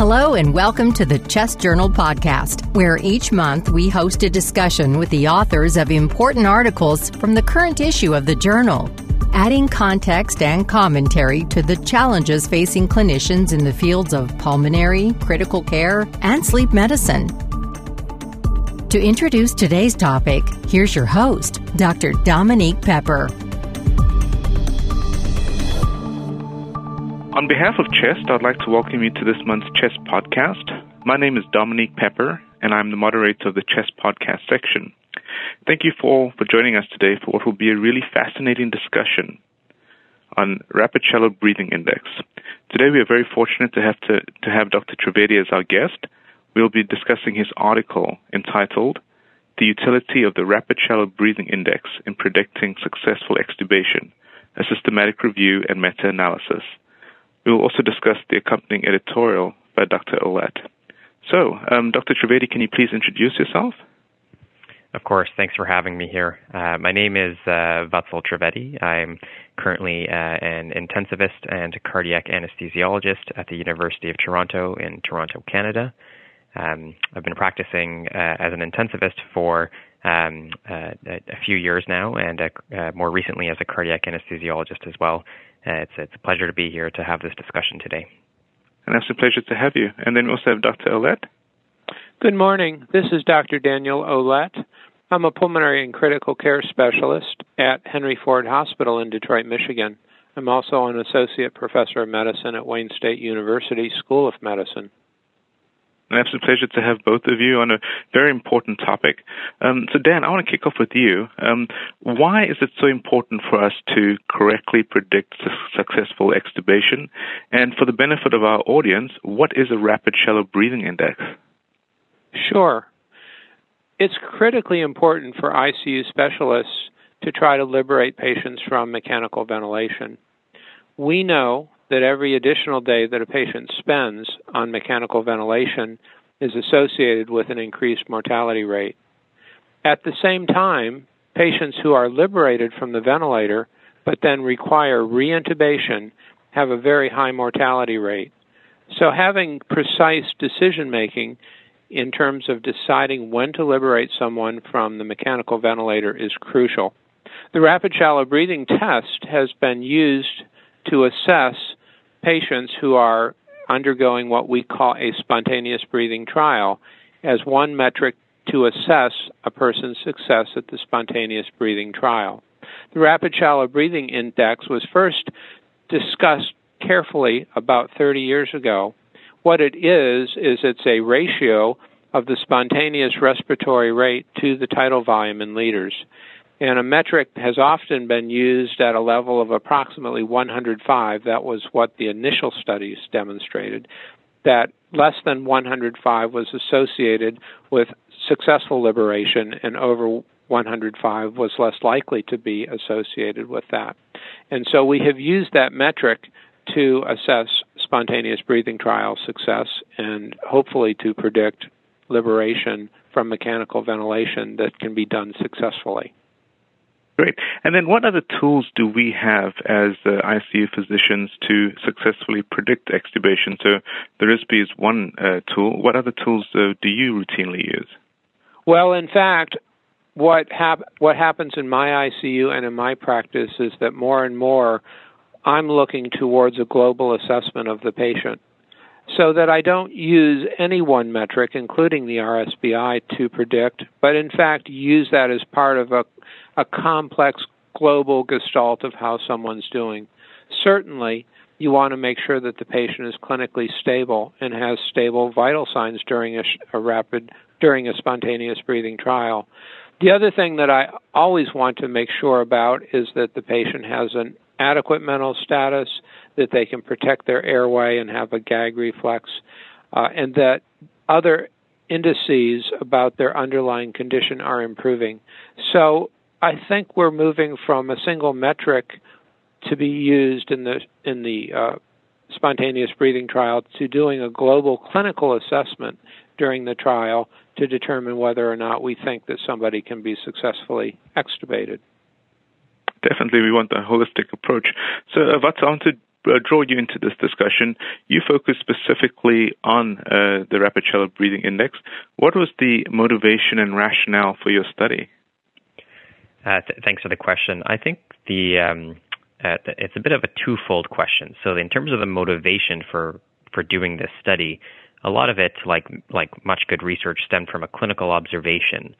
Hello, and welcome to the Chest Journal podcast, where each month we host a discussion with the authors of important articles from the current issue of the journal, adding context and commentary to the challenges facing clinicians in the fields of pulmonary, critical care, and sleep medicine. To introduce today's topic, here's your host, Dr. Dominique Pepper. On behalf of CHEST, I'd like to welcome you to this month's CHEST podcast. My name is Dominique Pepper, and I'm the moderator of the CHEST podcast section. Thank you for, for joining us today for what will be a really fascinating discussion on rapid shallow breathing index. Today we are very fortunate to have to, to have Dr. Trivedi as our guest. We'll be discussing his article entitled The Utility of the Rapid Shallow Breathing Index in Predicting Successful Extubation, a systematic review and meta-analysis. We will also discuss the accompanying editorial by Dr. Ouellette. So, um, Dr. Trivedi, can you please introduce yourself? Of course. Thanks for having me here. Uh, my name is uh, Vatsal Trivedi. I'm currently uh, an intensivist and cardiac anesthesiologist at the University of Toronto in Toronto, Canada. Um, I've been practicing uh, as an intensivist for um, uh, a few years now, and uh, more recently as a cardiac anesthesiologist as well. Uh, it's, it's a pleasure to be here to have this discussion today. And it's a pleasure to have you. And then we also have Dr. Ouellette. Good morning. This is Dr. Daniel Ouellette. I'm a pulmonary and critical care specialist at Henry Ford Hospital in Detroit, Michigan. I'm also an associate professor of medicine at Wayne State University School of Medicine an absolute pleasure to have both of you on a very important topic. Um, so, Dan, I want to kick off with you. Um, why is it so important for us to correctly predict successful extubation? And for the benefit of our audience, what is a rapid shallow breathing index? Sure. It's critically important for ICU specialists to try to liberate patients from mechanical ventilation. We know that every additional day that a patient spends on mechanical ventilation is associated with an increased mortality rate. At the same time, patients who are liberated from the ventilator but then require reintubation have a very high mortality rate. So, having precise decision making in terms of deciding when to liberate someone from the mechanical ventilator is crucial. The rapid shallow breathing test has been used to assess patients who are undergoing what we call a spontaneous breathing trial as one metric to assess a person's success at the spontaneous breathing trial. The rapid shallow breathing index was first discussed carefully about 30 years ago. What it is, is it's a ratio of the spontaneous respiratory rate to the tidal volume in liters. And a metric has often been used at a level of approximately 105. That was what the initial studies demonstrated. That less than 105 was associated with successful liberation, and over 105 was less likely to be associated with that. And so we have used that metric to assess spontaneous breathing trial success and hopefully to predict liberation from mechanical ventilation that can be done successfully. Great. And then what other tools do we have as uh, ICU physicians to successfully predict extubation? So the RSBI is one uh, tool. What other tools uh, do you routinely use? Well, in fact, what hap- what happens in my ICU and in my practice is that more and more I'm looking towards a global assessment of the patient so that I don't use any one metric, including the RSBI, to predict, but in fact use that as part of a, a complex global gestalt of how someone's doing. Certainly, you want to make sure that the patient is clinically stable and has stable vital signs during a, a rapid during a spontaneous breathing trial. The other thing that I always want to make sure about is that the patient has an adequate mental status, that they can protect their airway and have a gag reflex, uh, and that other indices about their underlying condition are improving. So I think we're moving from a single metric to be used in the in the uh, spontaneous breathing trial to doing a global clinical assessment during the trial to determine whether or not we think that somebody can be successfully extubated definitely we want a holistic approach. So, uh, I want to uh, draw you into this discussion, you focus specifically on uh, the rapid shallow breathing index. What was the motivation and rationale for your study? Uh, th- thanks for the question. I think the um, uh, it's a bit of a twofold question. So, in terms of the motivation for for doing this study, a lot of it, like like much good research, stemmed from a clinical observation.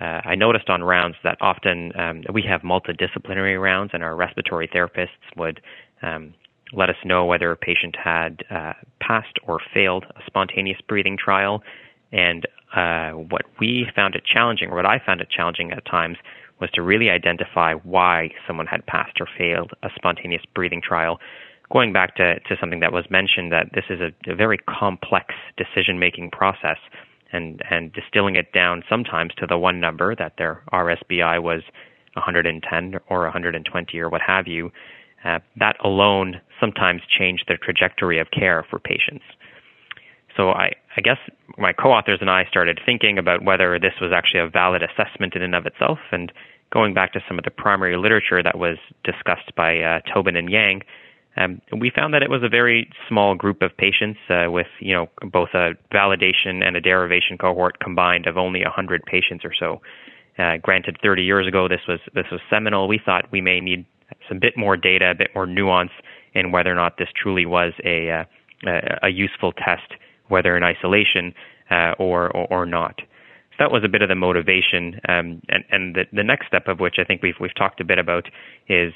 Uh, I noticed on rounds that often um, we have multidisciplinary rounds, and our respiratory therapists would um, let us know whether a patient had uh, passed or failed a spontaneous breathing trial. And uh, what we found it challenging, or what I found it challenging at times, was to really identify why someone had passed or failed a spontaneous breathing trial. Going back to, to something that was mentioned, that this is a, a very complex decision making process, and, and distilling it down sometimes to the one number that their RSBI was 110 or 120 or what have you, uh, that alone sometimes changed the trajectory of care for patients. So I, I guess my co-authors and I started thinking about whether this was actually a valid assessment in and of itself, and going back to some of the primary literature that was discussed by uh, Tobin and Yang, um, we found that it was a very small group of patients uh, with, you know, both a validation and a derivation cohort combined of only 100 patients or so. Uh, granted, 30 years ago, this was this was seminal. We thought we may need some bit more data, a bit more nuance in whether or not this truly was a uh, a, a useful test, whether in isolation uh, or, or, or not. So that was a bit of the motivation, um, and and the, the next step of which I think we've we've talked a bit about is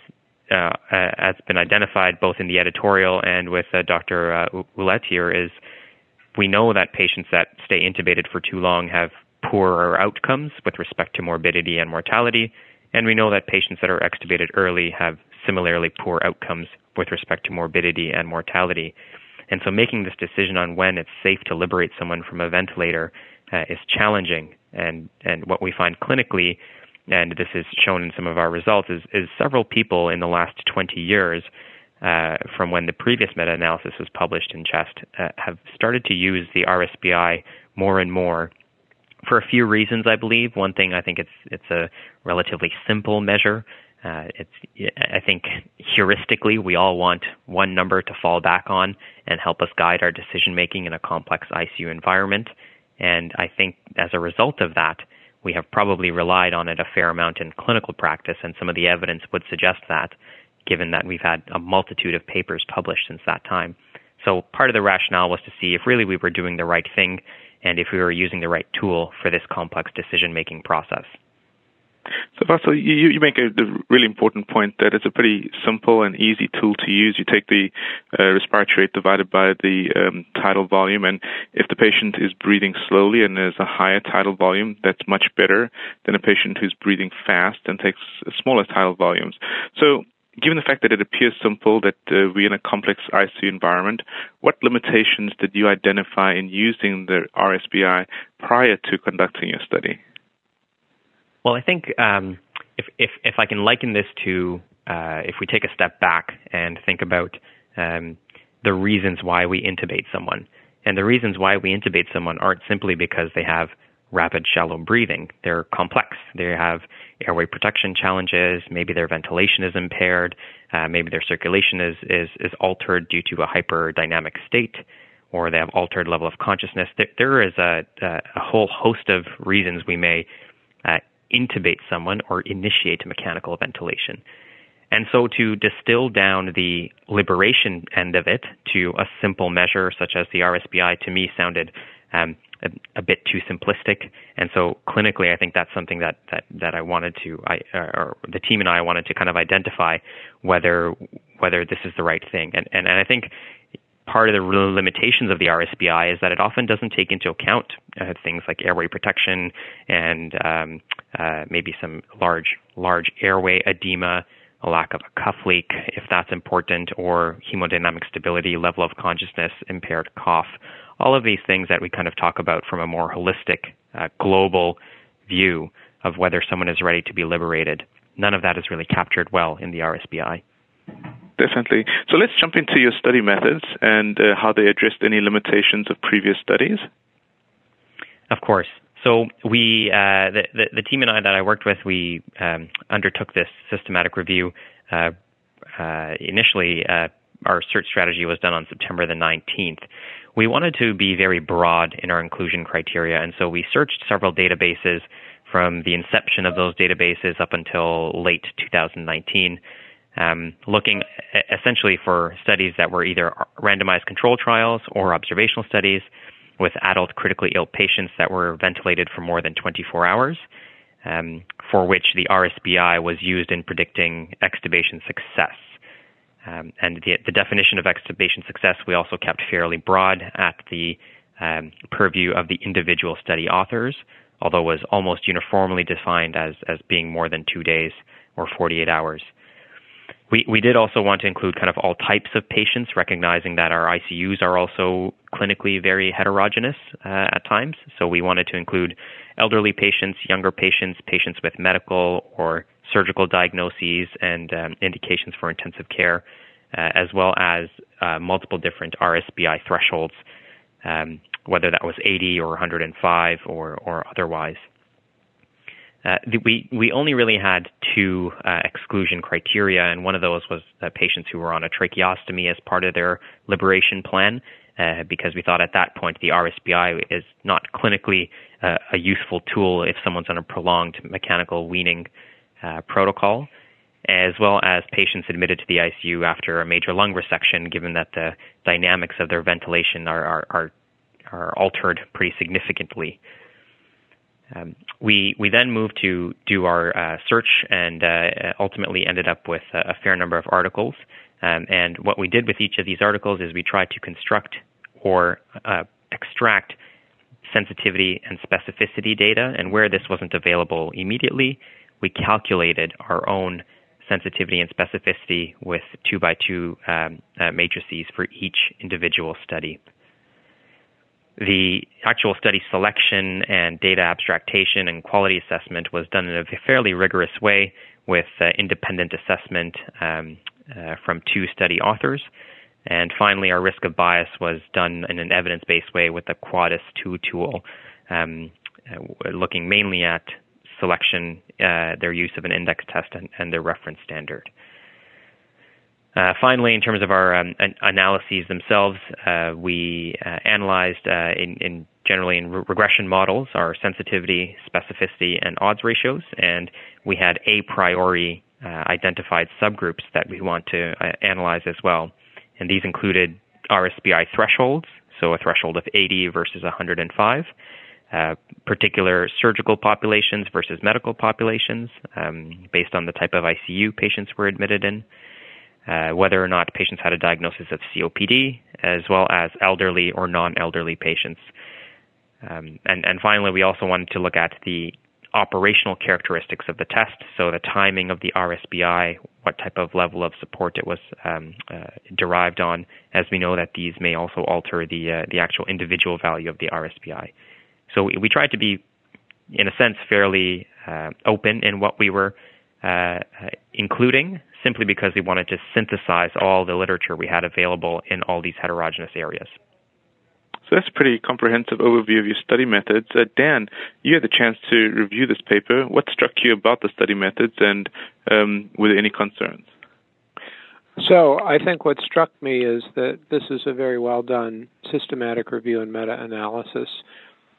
uh, has been identified both in the editorial and with uh, Dr. Uh, Ouellette here is we know that patients that stay intubated for too long have poorer outcomes with respect to morbidity and mortality, and we know that patients that are extubated early have similarly poor outcomes with respect to morbidity and mortality. And so making this decision on when it's safe to liberate someone from a ventilator uh, is challenging. And, and what we find clinically, and this is shown in some of our results, is, is several people in the last 20 years uh, from when the previous meta analysis was published in CHEST uh, have started to use the RSBI more and more for a few reasons, I believe. One thing, I think it's it's a relatively simple measure. Uh, it's I think heuristically, we all want one number to fall back on and help us guide our decision making in a complex ICU environment. And I think as a result of that, we have probably relied on it a fair amount in clinical practice, and some of the evidence would suggest that, given that we've had a multitude of papers published since that time. So part of the rationale was to see if really we were doing the right thing and if we were using the right tool for this complex decision making process. So, Vatsal, you, you make a, really important point that it's a pretty simple and easy tool to use. You take the uh, respiratory rate divided by the um, tidal volume, and if the patient is breathing slowly and there's a higher tidal volume, that's much better than a patient who's breathing fast and takes smaller tidal volumes. So, given the fact that it appears simple that uh, we're in a complex ICU environment, what limitations did you identify in using the RSBI prior to conducting your study? Well, I think um, if, if, if I can liken this to uh, if we take a step back and think about um, the reasons why we intubate someone, and the reasons why we intubate someone aren't simply because they have rapid shallow breathing. They're complex. They have airway protection challenges. Maybe their ventilation is impaired. Uh, maybe their circulation is, is, is altered due to a hyperdynamic state, or they have altered level of consciousness. There, there is a, a, whole host of reasons we may uh, intubate someone or initiate mechanical ventilation. And so to distill down the liberation end of it to a simple measure such as the RSBI to me sounded um, a, a, bit too simplistic. And so clinically, I think that's something that, that, that I wanted to, I, or the team and I wanted to kind of identify whether, whether this is the right thing. And, and, and I think part of the limitations of the RSBI is that it often doesn't take into account uh, things like airway protection and um, uh, maybe some large large airway edema, a lack of a cuff leak, if that's important, or hemodynamic stability, level of consciousness, impaired cough. All of these things that we kind of talk about from a more holistic, uh, global view of whether someone is ready to be liberated. None of that is really captured well in the RSBI. Definitely. So let's jump into your study methods and uh, how they addressed any limitations of previous studies. Of course. So we, uh, the, the, the, team and I that I worked with, we um, undertook this systematic review uh, uh initially uh, our search strategy was done on September the 19th, we wanted to be very broad in our inclusion criteria, and so we searched several databases from the inception of those databases up until late 2019, um, looking essentially for studies that were either randomized control trials or observational studies with adult critically ill patients that were ventilated for more than 24 hours, um, for which the RSBI was used in predicting extubation success. Um, and the, the, definition of extubation success we also kept fairly broad at the um, purview of the individual study authors, although it was almost uniformly defined as, as being more than two days or 48 hours. We, we did also want to include kind of all types of patients, recognizing that our ICUs are also clinically very heterogeneous uh, at times. So we wanted to include elderly patients, younger patients, patients with medical or surgical diagnoses and um, indications for intensive care, uh, as well as uh, multiple different RSBI thresholds, um, whether that was 80 or 105 or, or otherwise. Uh, we we only really had two uh, exclusion criteria, and one of those was patients who were on a tracheostomy as part of their liberation plan, uh, because we thought at that point the RSBI is not clinically uh, a useful tool if someone's on a prolonged mechanical weaning uh, protocol, as well as patients admitted to the ICU after a major lung resection, given that the dynamics of their ventilation are are, are, are altered pretty significantly. Um, we we then moved to do our uh, search and uh, ultimately ended up with a, a fair number of articles. Um, and what we did with each of these articles is we tried to construct or uh, extract sensitivity and specificity data. And where this wasn't available immediately, we calculated our own sensitivity and specificity with two by two um, uh, matrices for each individual study. The actual study selection and data abstractation and quality assessment was done in a fairly rigorous way with uh, independent assessment um, uh, from two study authors. And finally, our risk of bias was done in an evidence based way with the QUADAS 2 tool, um, uh, looking mainly at selection, uh, their use of an index test, and, and their reference standard. Uh, finally, in terms of our um, analyses themselves, uh, we uh, analyzed uh, in, in, generally in re- regression models our sensitivity, specificity, and odds ratios, and we had a priori uh, identified subgroups that we want to uh, analyze as well. And these included RSBI thresholds, so a threshold of 80 versus 105, particular surgical populations versus medical populations, um, based on the type of ICU patients were admitted in uh, whether or not patients had a diagnosis of COPD, as well as elderly or non-elderly patients. Um, and, and finally, we also wanted to look at the operational characteristics of the test, so the timing of the RSBI, what type of level of support it was um, uh, derived on, as we know that these may also alter the uh, the actual individual value of the RSBI. So we, we tried to be, in a sense, fairly uh, open in what we were uh, including, simply because we wanted to synthesize all the literature we had available in all these heterogeneous areas. So that's a pretty comprehensive overview of your study methods. Uh, Dan, you had the chance to review this paper. What struck you about the study methods, and um, were there any concerns? So I think what struck me is that this is a very well done systematic review and meta analysis.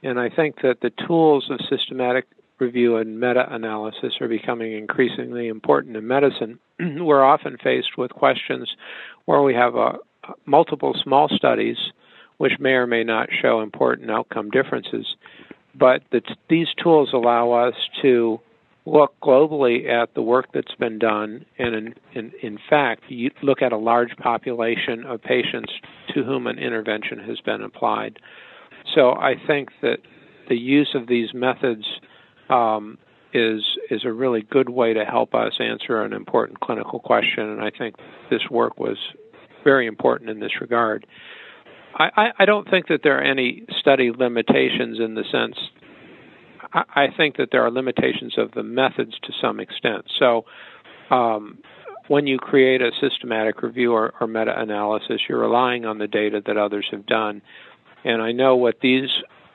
And I think that the tools of systematic review and meta analysis are becoming increasingly important in medicine. We're often faced with questions where we have uh, multiple small studies which may or may not show important outcome differences. But the, these tools allow us to look globally at the work that's been done and, in, in, in fact, look at a large population of patients to whom an intervention has been applied. So I think that the use of these methods um, is is a really good way to help us answer an important clinical question, and I think this work was very important in this regard. I, I don't think that there are any study limitations in the sense. I, I think that there are limitations of the methods to some extent. So, um, when you create a systematic review or, or meta analysis, you're relying on the data that others have done. And I know what these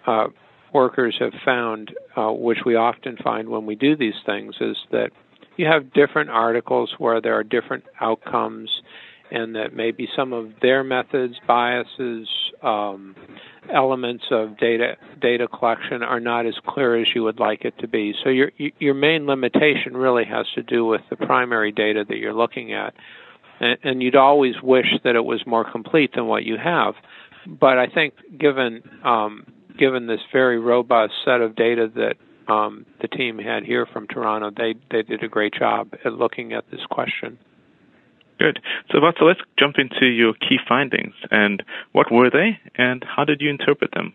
uh, workers have found, uh, which we often find when we do these things, is that you have different articles where there are different outcomes, and that maybe some of their methods, biases, um, elements of data data collection are not as clear as you would like it to be. So your your main limitation really has to do with the primary data that you're looking at, and, and you'd always wish that it was more complete than what you have. But I think given um, given this very robust set of data that um, the team had here from Toronto, they they did a great job at looking at this question. Good. So, so let's jump into your key findings. And what were they, and how did you interpret them?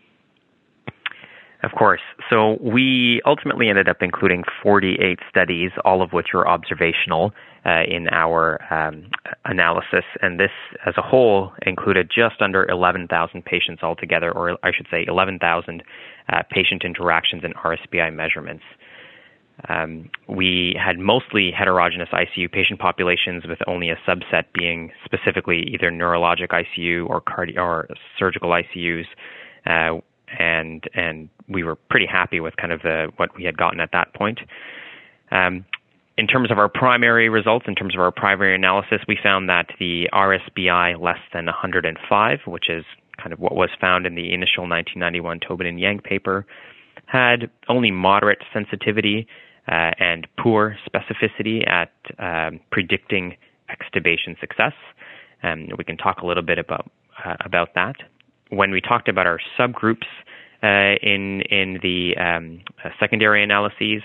Of course. So we ultimately ended up including 48 studies, all of which were observational uh, in our um, analysis. And this, as a whole, included just under 11,000 patients altogether, or I should say 11,000 uh, patient interactions and RSBI measurements. Um, we had mostly heterogeneous ICU patient populations, with only a subset being specifically either neurologic ICU or or surgical ICUs, uh, and and we were pretty happy with kind of the what we had gotten at that point. Um, in terms of our primary results, in terms of our primary analysis, we found that the RSBI less than 105, which is kind of what was found in the initial 1991 Tobin and Yang paper, had only moderate sensitivity uh, and poor specificity at um, predicting extubation success. Um, we can talk a little bit about uh, about that. When we talked about our subgroups uh, in in the um, uh, secondary analyses,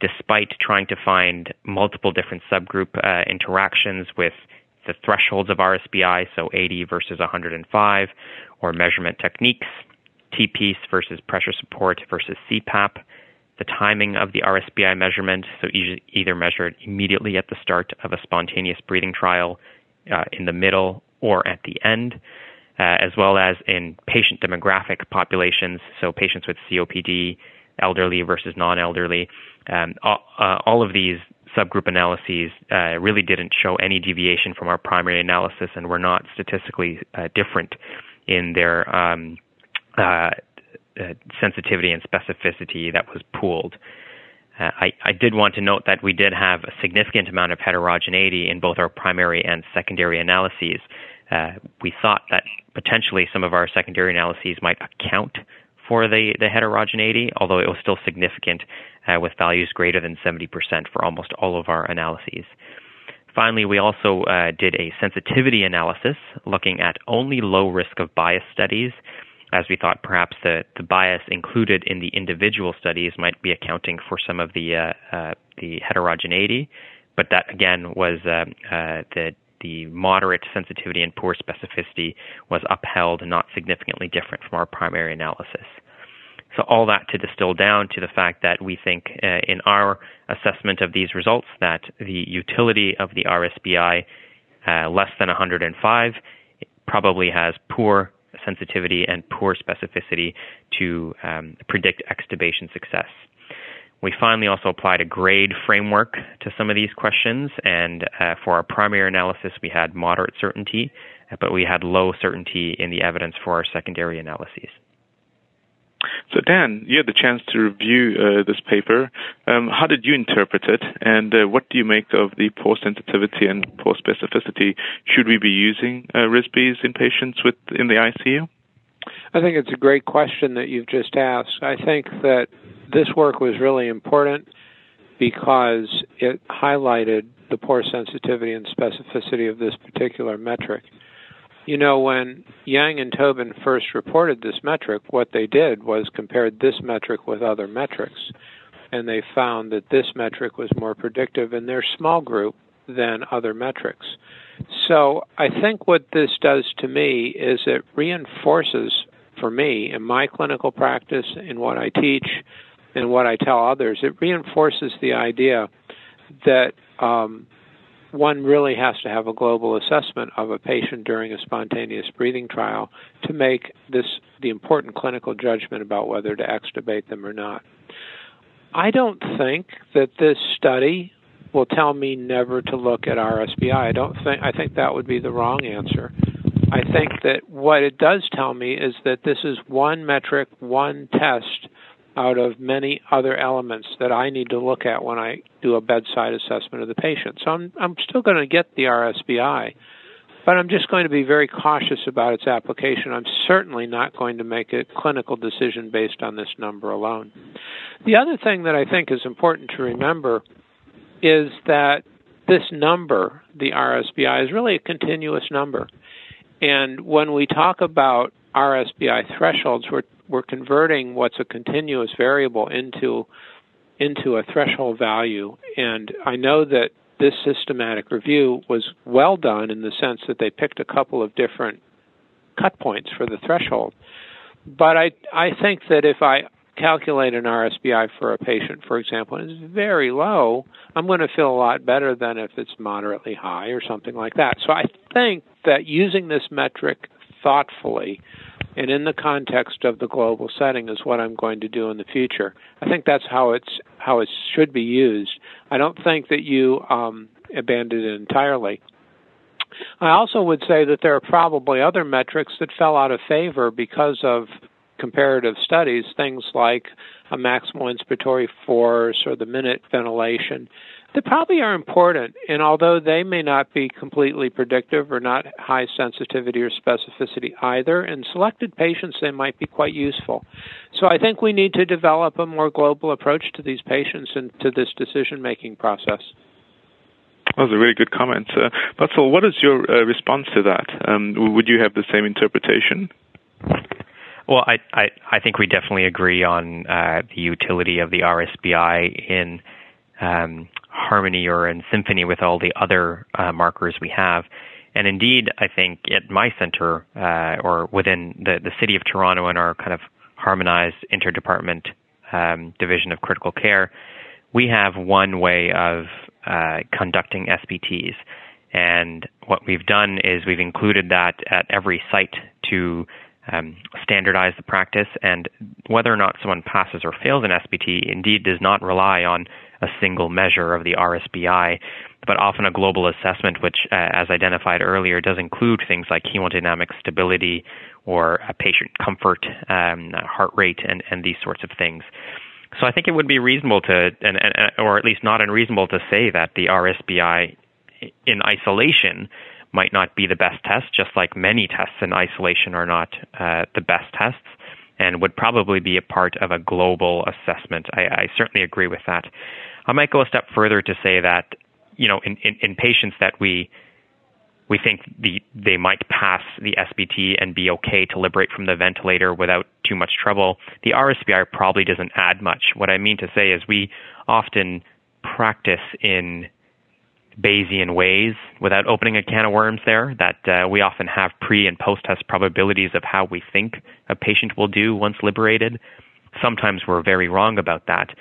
despite trying to find multiple different subgroup uh, interactions with the thresholds of RSBI, so 80 versus 105, or measurement techniques, T-piece versus pressure support versus CPAP, the timing of the RSBI measurement, so either measured immediately at the start of a spontaneous breathing trial, uh, in the middle, or at the end, uh, as well as in patient demographic populations, so patients with COPD, elderly versus non elderly. Um, all, uh, all, of these subgroup analyses uh, really didn't show any deviation from our primary analysis and were not statistically uh, different in their um, uh, uh, sensitivity and specificity that was pooled. Uh, I, I, did want to note that we did have a significant amount of heterogeneity in both our primary and secondary analyses. Uh, we thought that potentially some of our secondary analyses might account for the, the heterogeneity, although it was still significant uh, with values greater than 70% for almost all of our analyses. Finally, we also uh, did a sensitivity analysis looking at only low risk of bias studies as we thought perhaps the, the bias included in the individual studies might be accounting for some of the uh, uh, the heterogeneity, but that again was uh, uh, the the moderate sensitivity and poor specificity was upheld, not significantly different from our primary analysis. So all that to distill down to the fact that we think uh, in our assessment of these results that the utility of the RSBI uh, less than 105 probably has poor sensitivity and poor specificity to um, predict extubation success. We finally also applied a grade framework to some of these questions, and uh, for our primary analysis, we had moderate certainty, but we had low certainty in the evidence for our secondary analyses. So, Dan, you had the chance to review uh, this paper. Um, how did you interpret it, and uh, what do you make of the poor sensitivity and poor specificity? Should we be using uh, RSBs in patients with in the ICU? I think it's a great question that you've just asked. I think that this work was really important because it highlighted the poor sensitivity and specificity of this particular metric. You know, when Yang and Tobin first reported this metric, what they did was compared this metric with other metrics, and they found that this metric was more predictive in their small group than other metrics. So I think what this does to me is it reinforces for me in my clinical practice, in what I teach, and what I tell others, it reinforces the idea that um, one really has to have a global assessment of a patient during a spontaneous breathing trial to make this the important clinical judgment about whether to extubate them or not. I don't think that this study will tell me never to look at RSBI. I don't think I think that would be the wrong answer. I think that what it does tell me is that this is one metric, one test out of many other elements that I need to look at when I do a bedside assessment of the patient. So I'm I'm still going to get the RSBI, but I'm just going to be very cautious about its application. I'm certainly not going to make a clinical decision based on this number alone. The other thing that I think is important to remember is that this number, the RSBI, is really a continuous number. And when we talk about RSBI thresholds, we're, we're converting what's a continuous variable into into a threshold value. And I know that this systematic review was well done in the sense that they picked a couple of different cut points for the threshold. But I I think that if I calculate an RSBI for a patient, for example, and it's very low, I'm going to feel a lot better than if it's moderately high or something like that. So I think that using this metric thoughtfully and in the context of the global setting is what I'm going to do in the future. I think that's how it's how it should be used. I don't think that you um, abandon it entirely. I also would say that there are probably other metrics that fell out of favor because of comparative studies, things like a maximal inspiratory force or the minute ventilation, that probably are important. And although they may not be completely predictive or not high sensitivity or specificity either, in selected patients they might be quite useful. So I think we need to develop a more global approach to these patients and to this decision making process. That was a really good comment. Uh, what is your uh, response to that? Um, would you have the same interpretation? Well, I, I, I think we definitely agree on uh, the utility of the RSBI in um, harmony or in symphony with all the other uh, markers we have. And indeed, I think at my center uh, or within the, the city of Toronto and our kind of harmonized interdepartment um, division of critical care, we have one way of uh, conducting SBTs. And what we've done is we've included that at every site to um, standardize the practice, and whether or not someone passes or fails an SBT indeed does not rely on a single measure of the RSBI, but often a global assessment, which, uh, as identified earlier, does include things like hemodynamic stability or patient comfort, um, heart rate, and, and these sorts of things. So I think it would be reasonable to, and, and, or at least not unreasonable to say that the RSBI in isolation might not be the best test, just like many tests in isolation are not uh, the best tests and would probably be a part of a global assessment. I, I, certainly agree with that. I might go a step further to say that, you know, in, in, in patients that we we think the, they might pass the SBT and be okay to liberate from the ventilator without too much trouble. The RSBI probably doesn't add much. What I mean to say is we often practice in Bayesian ways without opening a can of worms there. That uh, we often have pre and post test probabilities of how we think a patient will do once liberated. Sometimes we're very wrong about that.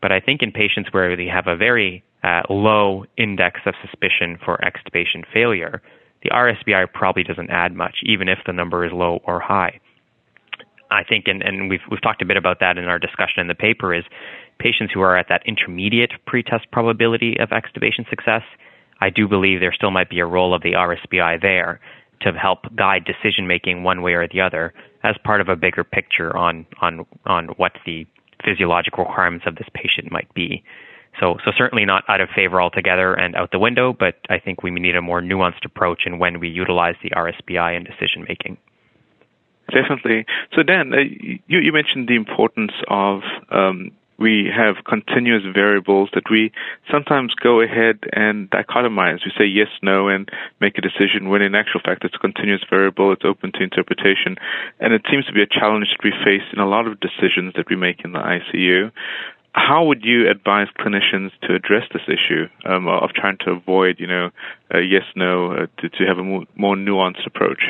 But I think in patients where they have a very uh, low index of suspicion for extubation failure, the RSBI probably doesn't add much, even if the number is low or high. I think, and, and we've we've talked a bit about that in our discussion in the paper, is patients who are at that intermediate pretest probability of extubation success, I do believe there still might be a role of the RSBI there to help guide decision making one way or the other as part of a bigger picture on on on what the physiological requirements of this patient might be. So, so certainly not out of favor altogether and out the window, but I think we need a more nuanced approach in when we utilize the RSBI in decision making. Definitely. So, Dan, uh, you, you mentioned the importance of um, we have continuous variables that we sometimes go ahead and dichotomize. We say yes, no, and make a decision when in actual fact it's a continuous variable, it's open to interpretation. And it seems to be a challenge that we face in a lot of decisions that we make in the ICU. How would you advise clinicians to address this issue um, of trying to avoid, you know, yes, no, uh, to, to have a more, more nuanced approach?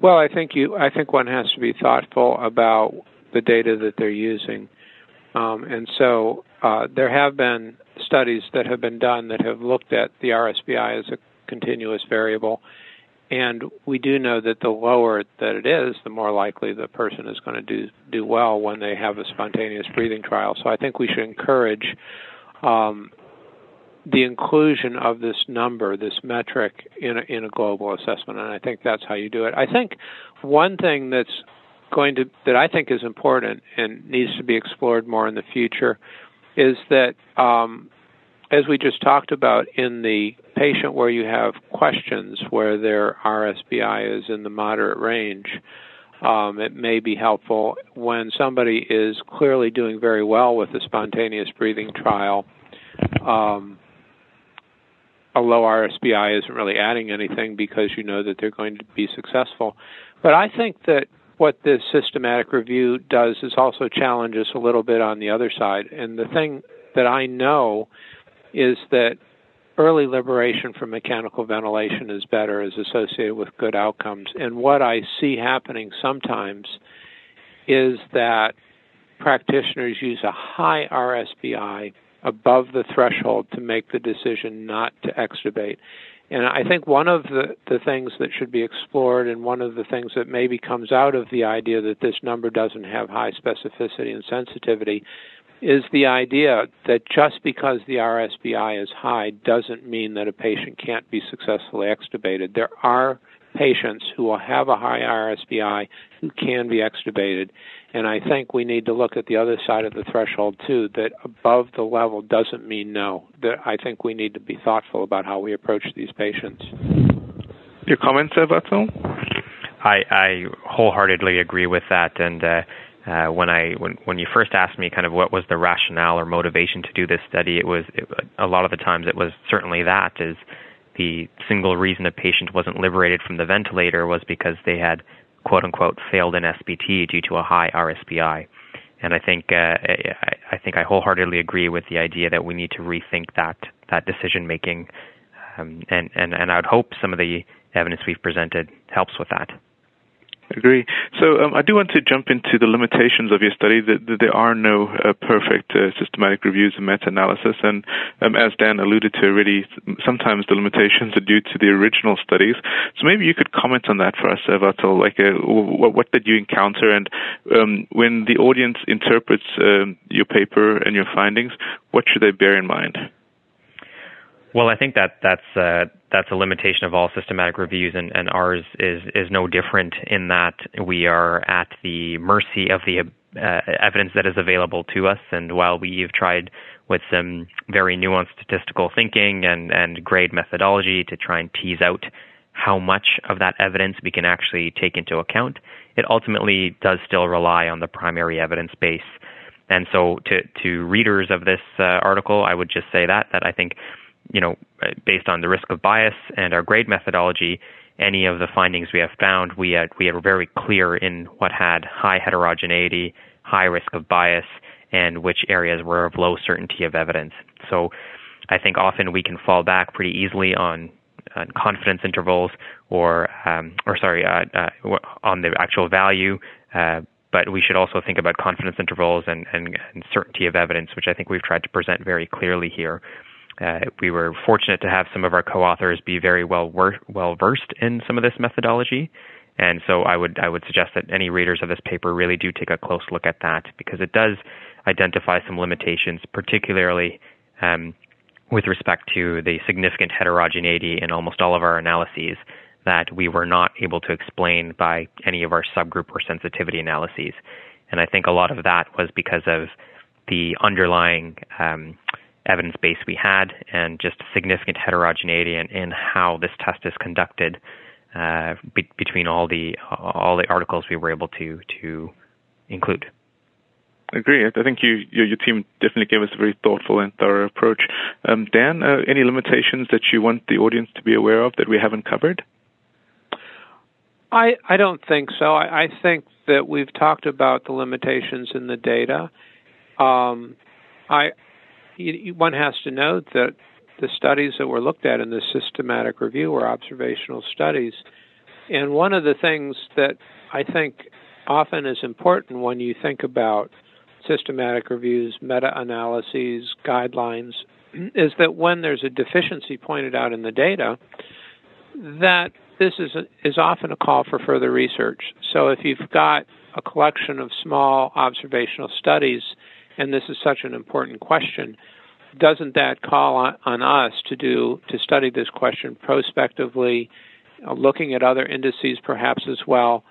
Well, I think you. I think one has to be thoughtful about the data that they're using. Um, and so uh, there have been studies that have been done that have looked at the RSBI as a continuous variable. And we do know that the lower that it is, the more likely the person is going to do do well when they have a spontaneous breathing trial. So I think we should encourage um, the inclusion of this number, this metric, in a, in a global assessment, and I think that's how you do it. I think one thing that's going to that I think is important and needs to be explored more in the future is that um, as we just talked about in the patient where you have questions where their RSBI is in the moderate range, um, it may be helpful when somebody is clearly doing very well with the spontaneous breathing trial. Um, a low RSBI isn't really adding anything because you know that they're going to be successful. But I think that what this systematic review does is also challenge us a little bit on the other side. And the thing that I know is that early liberation from mechanical ventilation is better, is associated with good outcomes. And what I see happening sometimes is that practitioners use a high RSBI above the threshold to make the decision not to extubate. And I think one of the, the things that should be explored, and one of the things that maybe comes out of the idea that this number doesn't have high specificity and sensitivity, is the idea that just because the RSBI is high doesn't mean that a patient can't be successfully extubated. There are patients who will have a high RSBI who can be extubated. And I think we need to look at the other side of the threshold too, that above the level doesn't mean no. That I think we need to be thoughtful about how we approach these patients. Your comments, Vatsal? I, I wholeheartedly agree with that. And uh, uh, when I when when you first asked me kind of what was the rationale or motivation to do this study, it was it, a lot of the times it was certainly that is the single reason a patient wasn't liberated from the ventilator was because they had quote unquote failed an SBT due to a high RSBI. And I think uh, I think I wholeheartedly agree with the idea that we need to rethink that that decision making, um, and and and I would hope some of the evidence we've presented helps with that. Agree. So um, I do want to jump into the limitations of your study. That, that there are no uh, perfect uh, systematic reviews and meta-analysis, and um, as Dan alluded to already, sometimes the limitations are due to the original studies. So maybe you could comment on that for us, Vatsal. Like, uh, what, what, did you encounter, and um, when the audience interprets um, your paper and your findings, what should they bear in mind? Well, I think that that's uh, that's a limitation of all systematic reviews, and, and ours is is no different in that we are at the mercy of the uh, evidence that is available to us. And while we've tried with some very nuanced statistical thinking and and grade methodology to try and tease out how much of that evidence we can actually take into account, it ultimately does still rely on the primary evidence base. And so, to to readers of this uh, article, I would just say that that I think you know, based on the risk of bias and our grade methodology, any of the findings we have found, we had, we are very clear in what had high heterogeneity, high risk of bias, and which areas were of low certainty of evidence. So I think often we can fall back pretty easily on, on confidence intervals or, um, or sorry, uh, uh, on the actual value. Uh, but we should also think about confidence intervals and, and, and certainty of evidence, which I think we've tried to present very clearly here. Uh, we were fortunate to have some of our co-authors be very well wor- well versed in some of this methodology, and so I would I would suggest that any readers of this paper really do take a close look at that because it does identify some limitations, particularly um, with respect to the significant heterogeneity in almost all of our analyses that we were not able to explain by any of our subgroup or sensitivity analyses. And I think a lot of that was because of the underlying um, evidence base we had and just significant heterogeneity in, in how this test is conducted uh, be, between all the all the articles we were able to to include. I agree. I think you, your, your team definitely gave us a very thoughtful and thorough approach. Um, Dan, uh, any limitations that you want the audience to be aware of that we haven't covered? I, I don't think so. I, I think that we've talked about the limitations in the data. Um, I you, one has to note that the studies that were looked at in this systematic review were observational studies. And one of the things that I think often is important when you think about systematic reviews, meta analyses, guidelines, is that when there's a deficiency pointed out in the data, that this is, a, is often a call for further research. So if you've got a collection of small observational studies and this is such an important question, doesn't that call on, us to do to study this question prospectively, looking at other indices perhaps as well,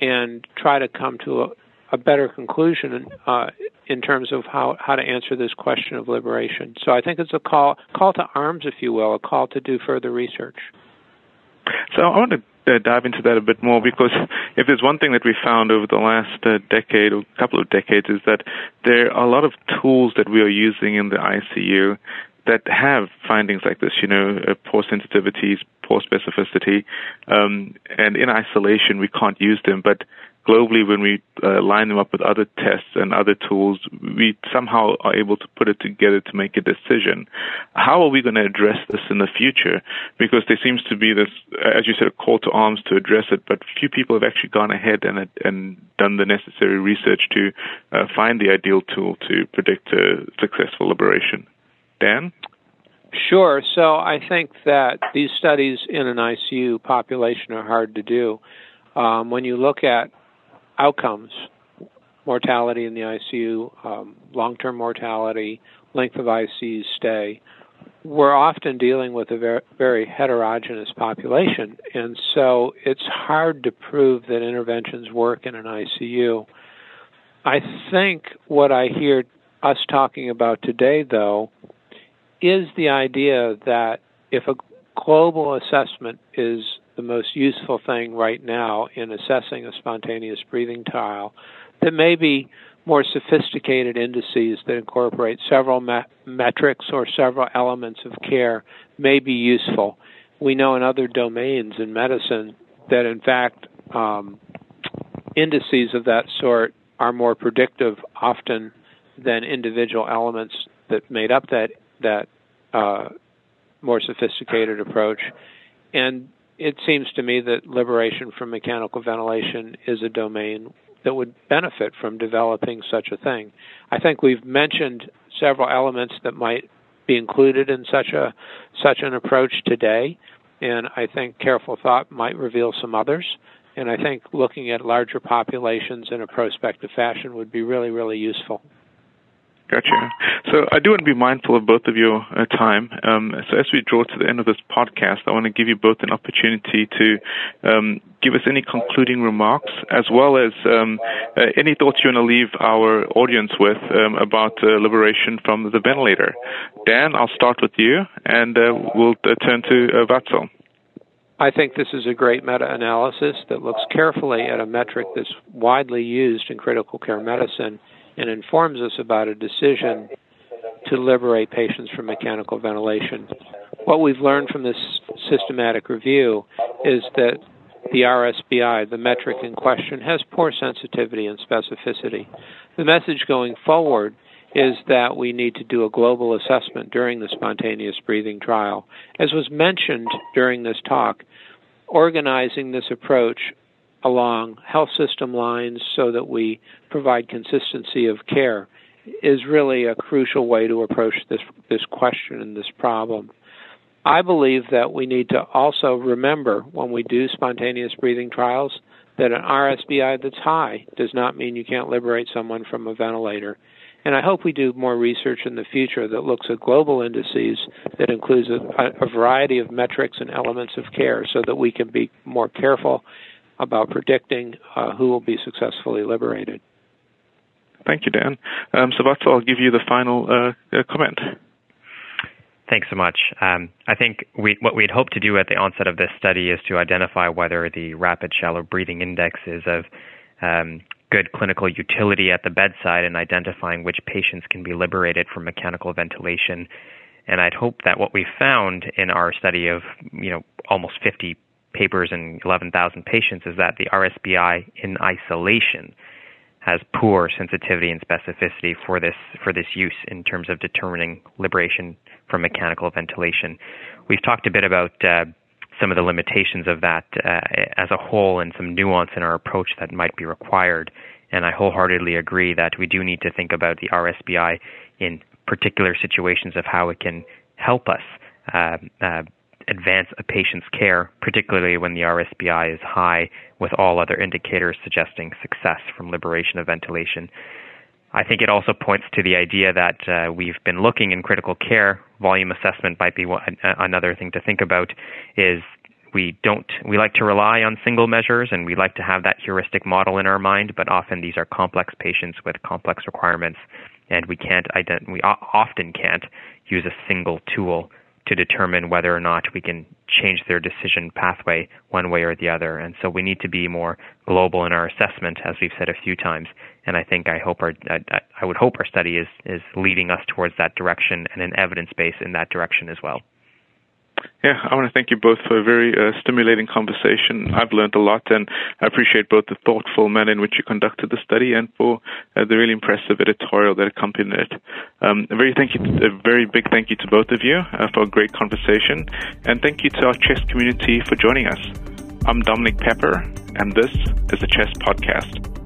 and try to come to a, a better conclusion uh, in terms of how, how to answer this question of liberation. So I think it's a call call to arms, if you will, a call to do further research. So I want to uh, dive into that a bit more because if there's one thing that we found over the last uh, decade or couple of decades is that there are a lot of tools that we are using in the ICU that have findings like this, you know, uh, poor sensitivities, poor specificity, um, and in isolation we can't use them. But globally, when we uh, line them up with other tests and other tools, we somehow are able to put it together to make a decision. How are we going to address this in the future? Because there seems to be this, as you said, a call to arms to address it, but few people have actually gone ahead and and done the necessary research to uh, find the ideal tool to predict a successful liberation. Dan? Sure. So I think that these studies in an ICU population are hard to do. Um, when you look at outcomes, mortality in the ICU, um, long term mortality, length of ICU stay, we're often dealing with a very, very heterogeneous population. And so it's hard to prove that interventions work in an ICU. I think what I hear us talking about today, though, is the idea that if a global assessment is the most useful thing right now in assessing a spontaneous breathing trial, that maybe more sophisticated indices that incorporate several me- metrics or several elements of care may be useful. We know in other domains in medicine that, in fact, um, indices of that sort are more predictive often than individual elements that made up that that uh, more sophisticated approach. And it seems to me that liberation from mechanical ventilation is a domain that would benefit from developing such a thing. I think we've mentioned several elements that might be included in such a such an approach today, and I think careful thought might reveal some others. And I think looking at larger populations in a prospective fashion would be really, really useful. Gotcha. So I do want to be mindful of both of your uh, time. Um, so as we draw to the end of this podcast, I want to give you both an opportunity to um, give us any concluding remarks, as well as um, uh, any thoughts you want to leave our audience with um, about uh, liberation from the ventilator. Dan, I'll start with you, and uh, we'll uh, turn to uh. I think this is a great meta analysis that looks carefully at a metric that's widely used in critical care medicine and informs us about a decision to liberate patients from mechanical ventilation. What we've learned from this systematic review is that the RSBI, the metric in question, has poor sensitivity and specificity. The message going forward is that we need to do a global assessment during the spontaneous breathing trial. As was mentioned during this talk, organizing this approach along health system lines so that we provide consistency of care is really a crucial way to approach this this question and this problem. I believe that we need to also remember when we do spontaneous breathing trials that an RSBI that's high does not mean you can't liberate someone from a ventilator. And I hope we do more research in the future that looks at global indices that includes a, a variety of metrics and elements of care so that we can be more careful about predicting uh, who will be successfully liberated. Thank you, Dan. Um, so, I'll give you the final uh, uh, comment. Thanks so much. Um, I think we, what we'd hoped to do at the onset of this study is to identify whether the rapid shallow breathing index is of um, good clinical utility at the bedside in identifying which patients can be liberated from mechanical ventilation. And I'd hope that what we found in our study of you know almost 50 papers in 11,000 patients is that the RSBI in isolation has poor sensitivity and specificity for this for this use in terms of determining liberation from mechanical ventilation. We've talked a bit about uh, some of the limitations of that uh, as a whole and some nuance in our approach that might be required. And I wholeheartedly agree that we do need to think about the RSBI in particular situations of how it can help us uh, uh, advance a patient's care, particularly when the RSBI is high, with all other indicators suggesting success from liberation of ventilation. I think it also points to the idea that uh, we've been looking in critical care. Volume assessment might be one, another thing to think about. Is we don't we like to rely on single measures and we like to have that heuristic model in our mind, but often these are complex patients with complex requirements, and we can't ident- we often can't use a single tool to determine whether or not we can change their decision pathway one way or the other. And so we need to be more global in our assessment, as we've said a few times. And I think I hope our I, I would hope our study is is leading us towards that direction and an evidence base in that direction as well. Yeah, I want to thank you both for a very uh, stimulating conversation. I've learned a lot, and I appreciate both the thoughtful manner in which you conducted the study and for uh, the really impressive editorial that accompanied it. Um, a very thank you, a very big thank you to both of you uh, for a great conversation, and thank you to our CHEST community for joining us. I'm Dominic Pepper, and this is the CHEST Podcast.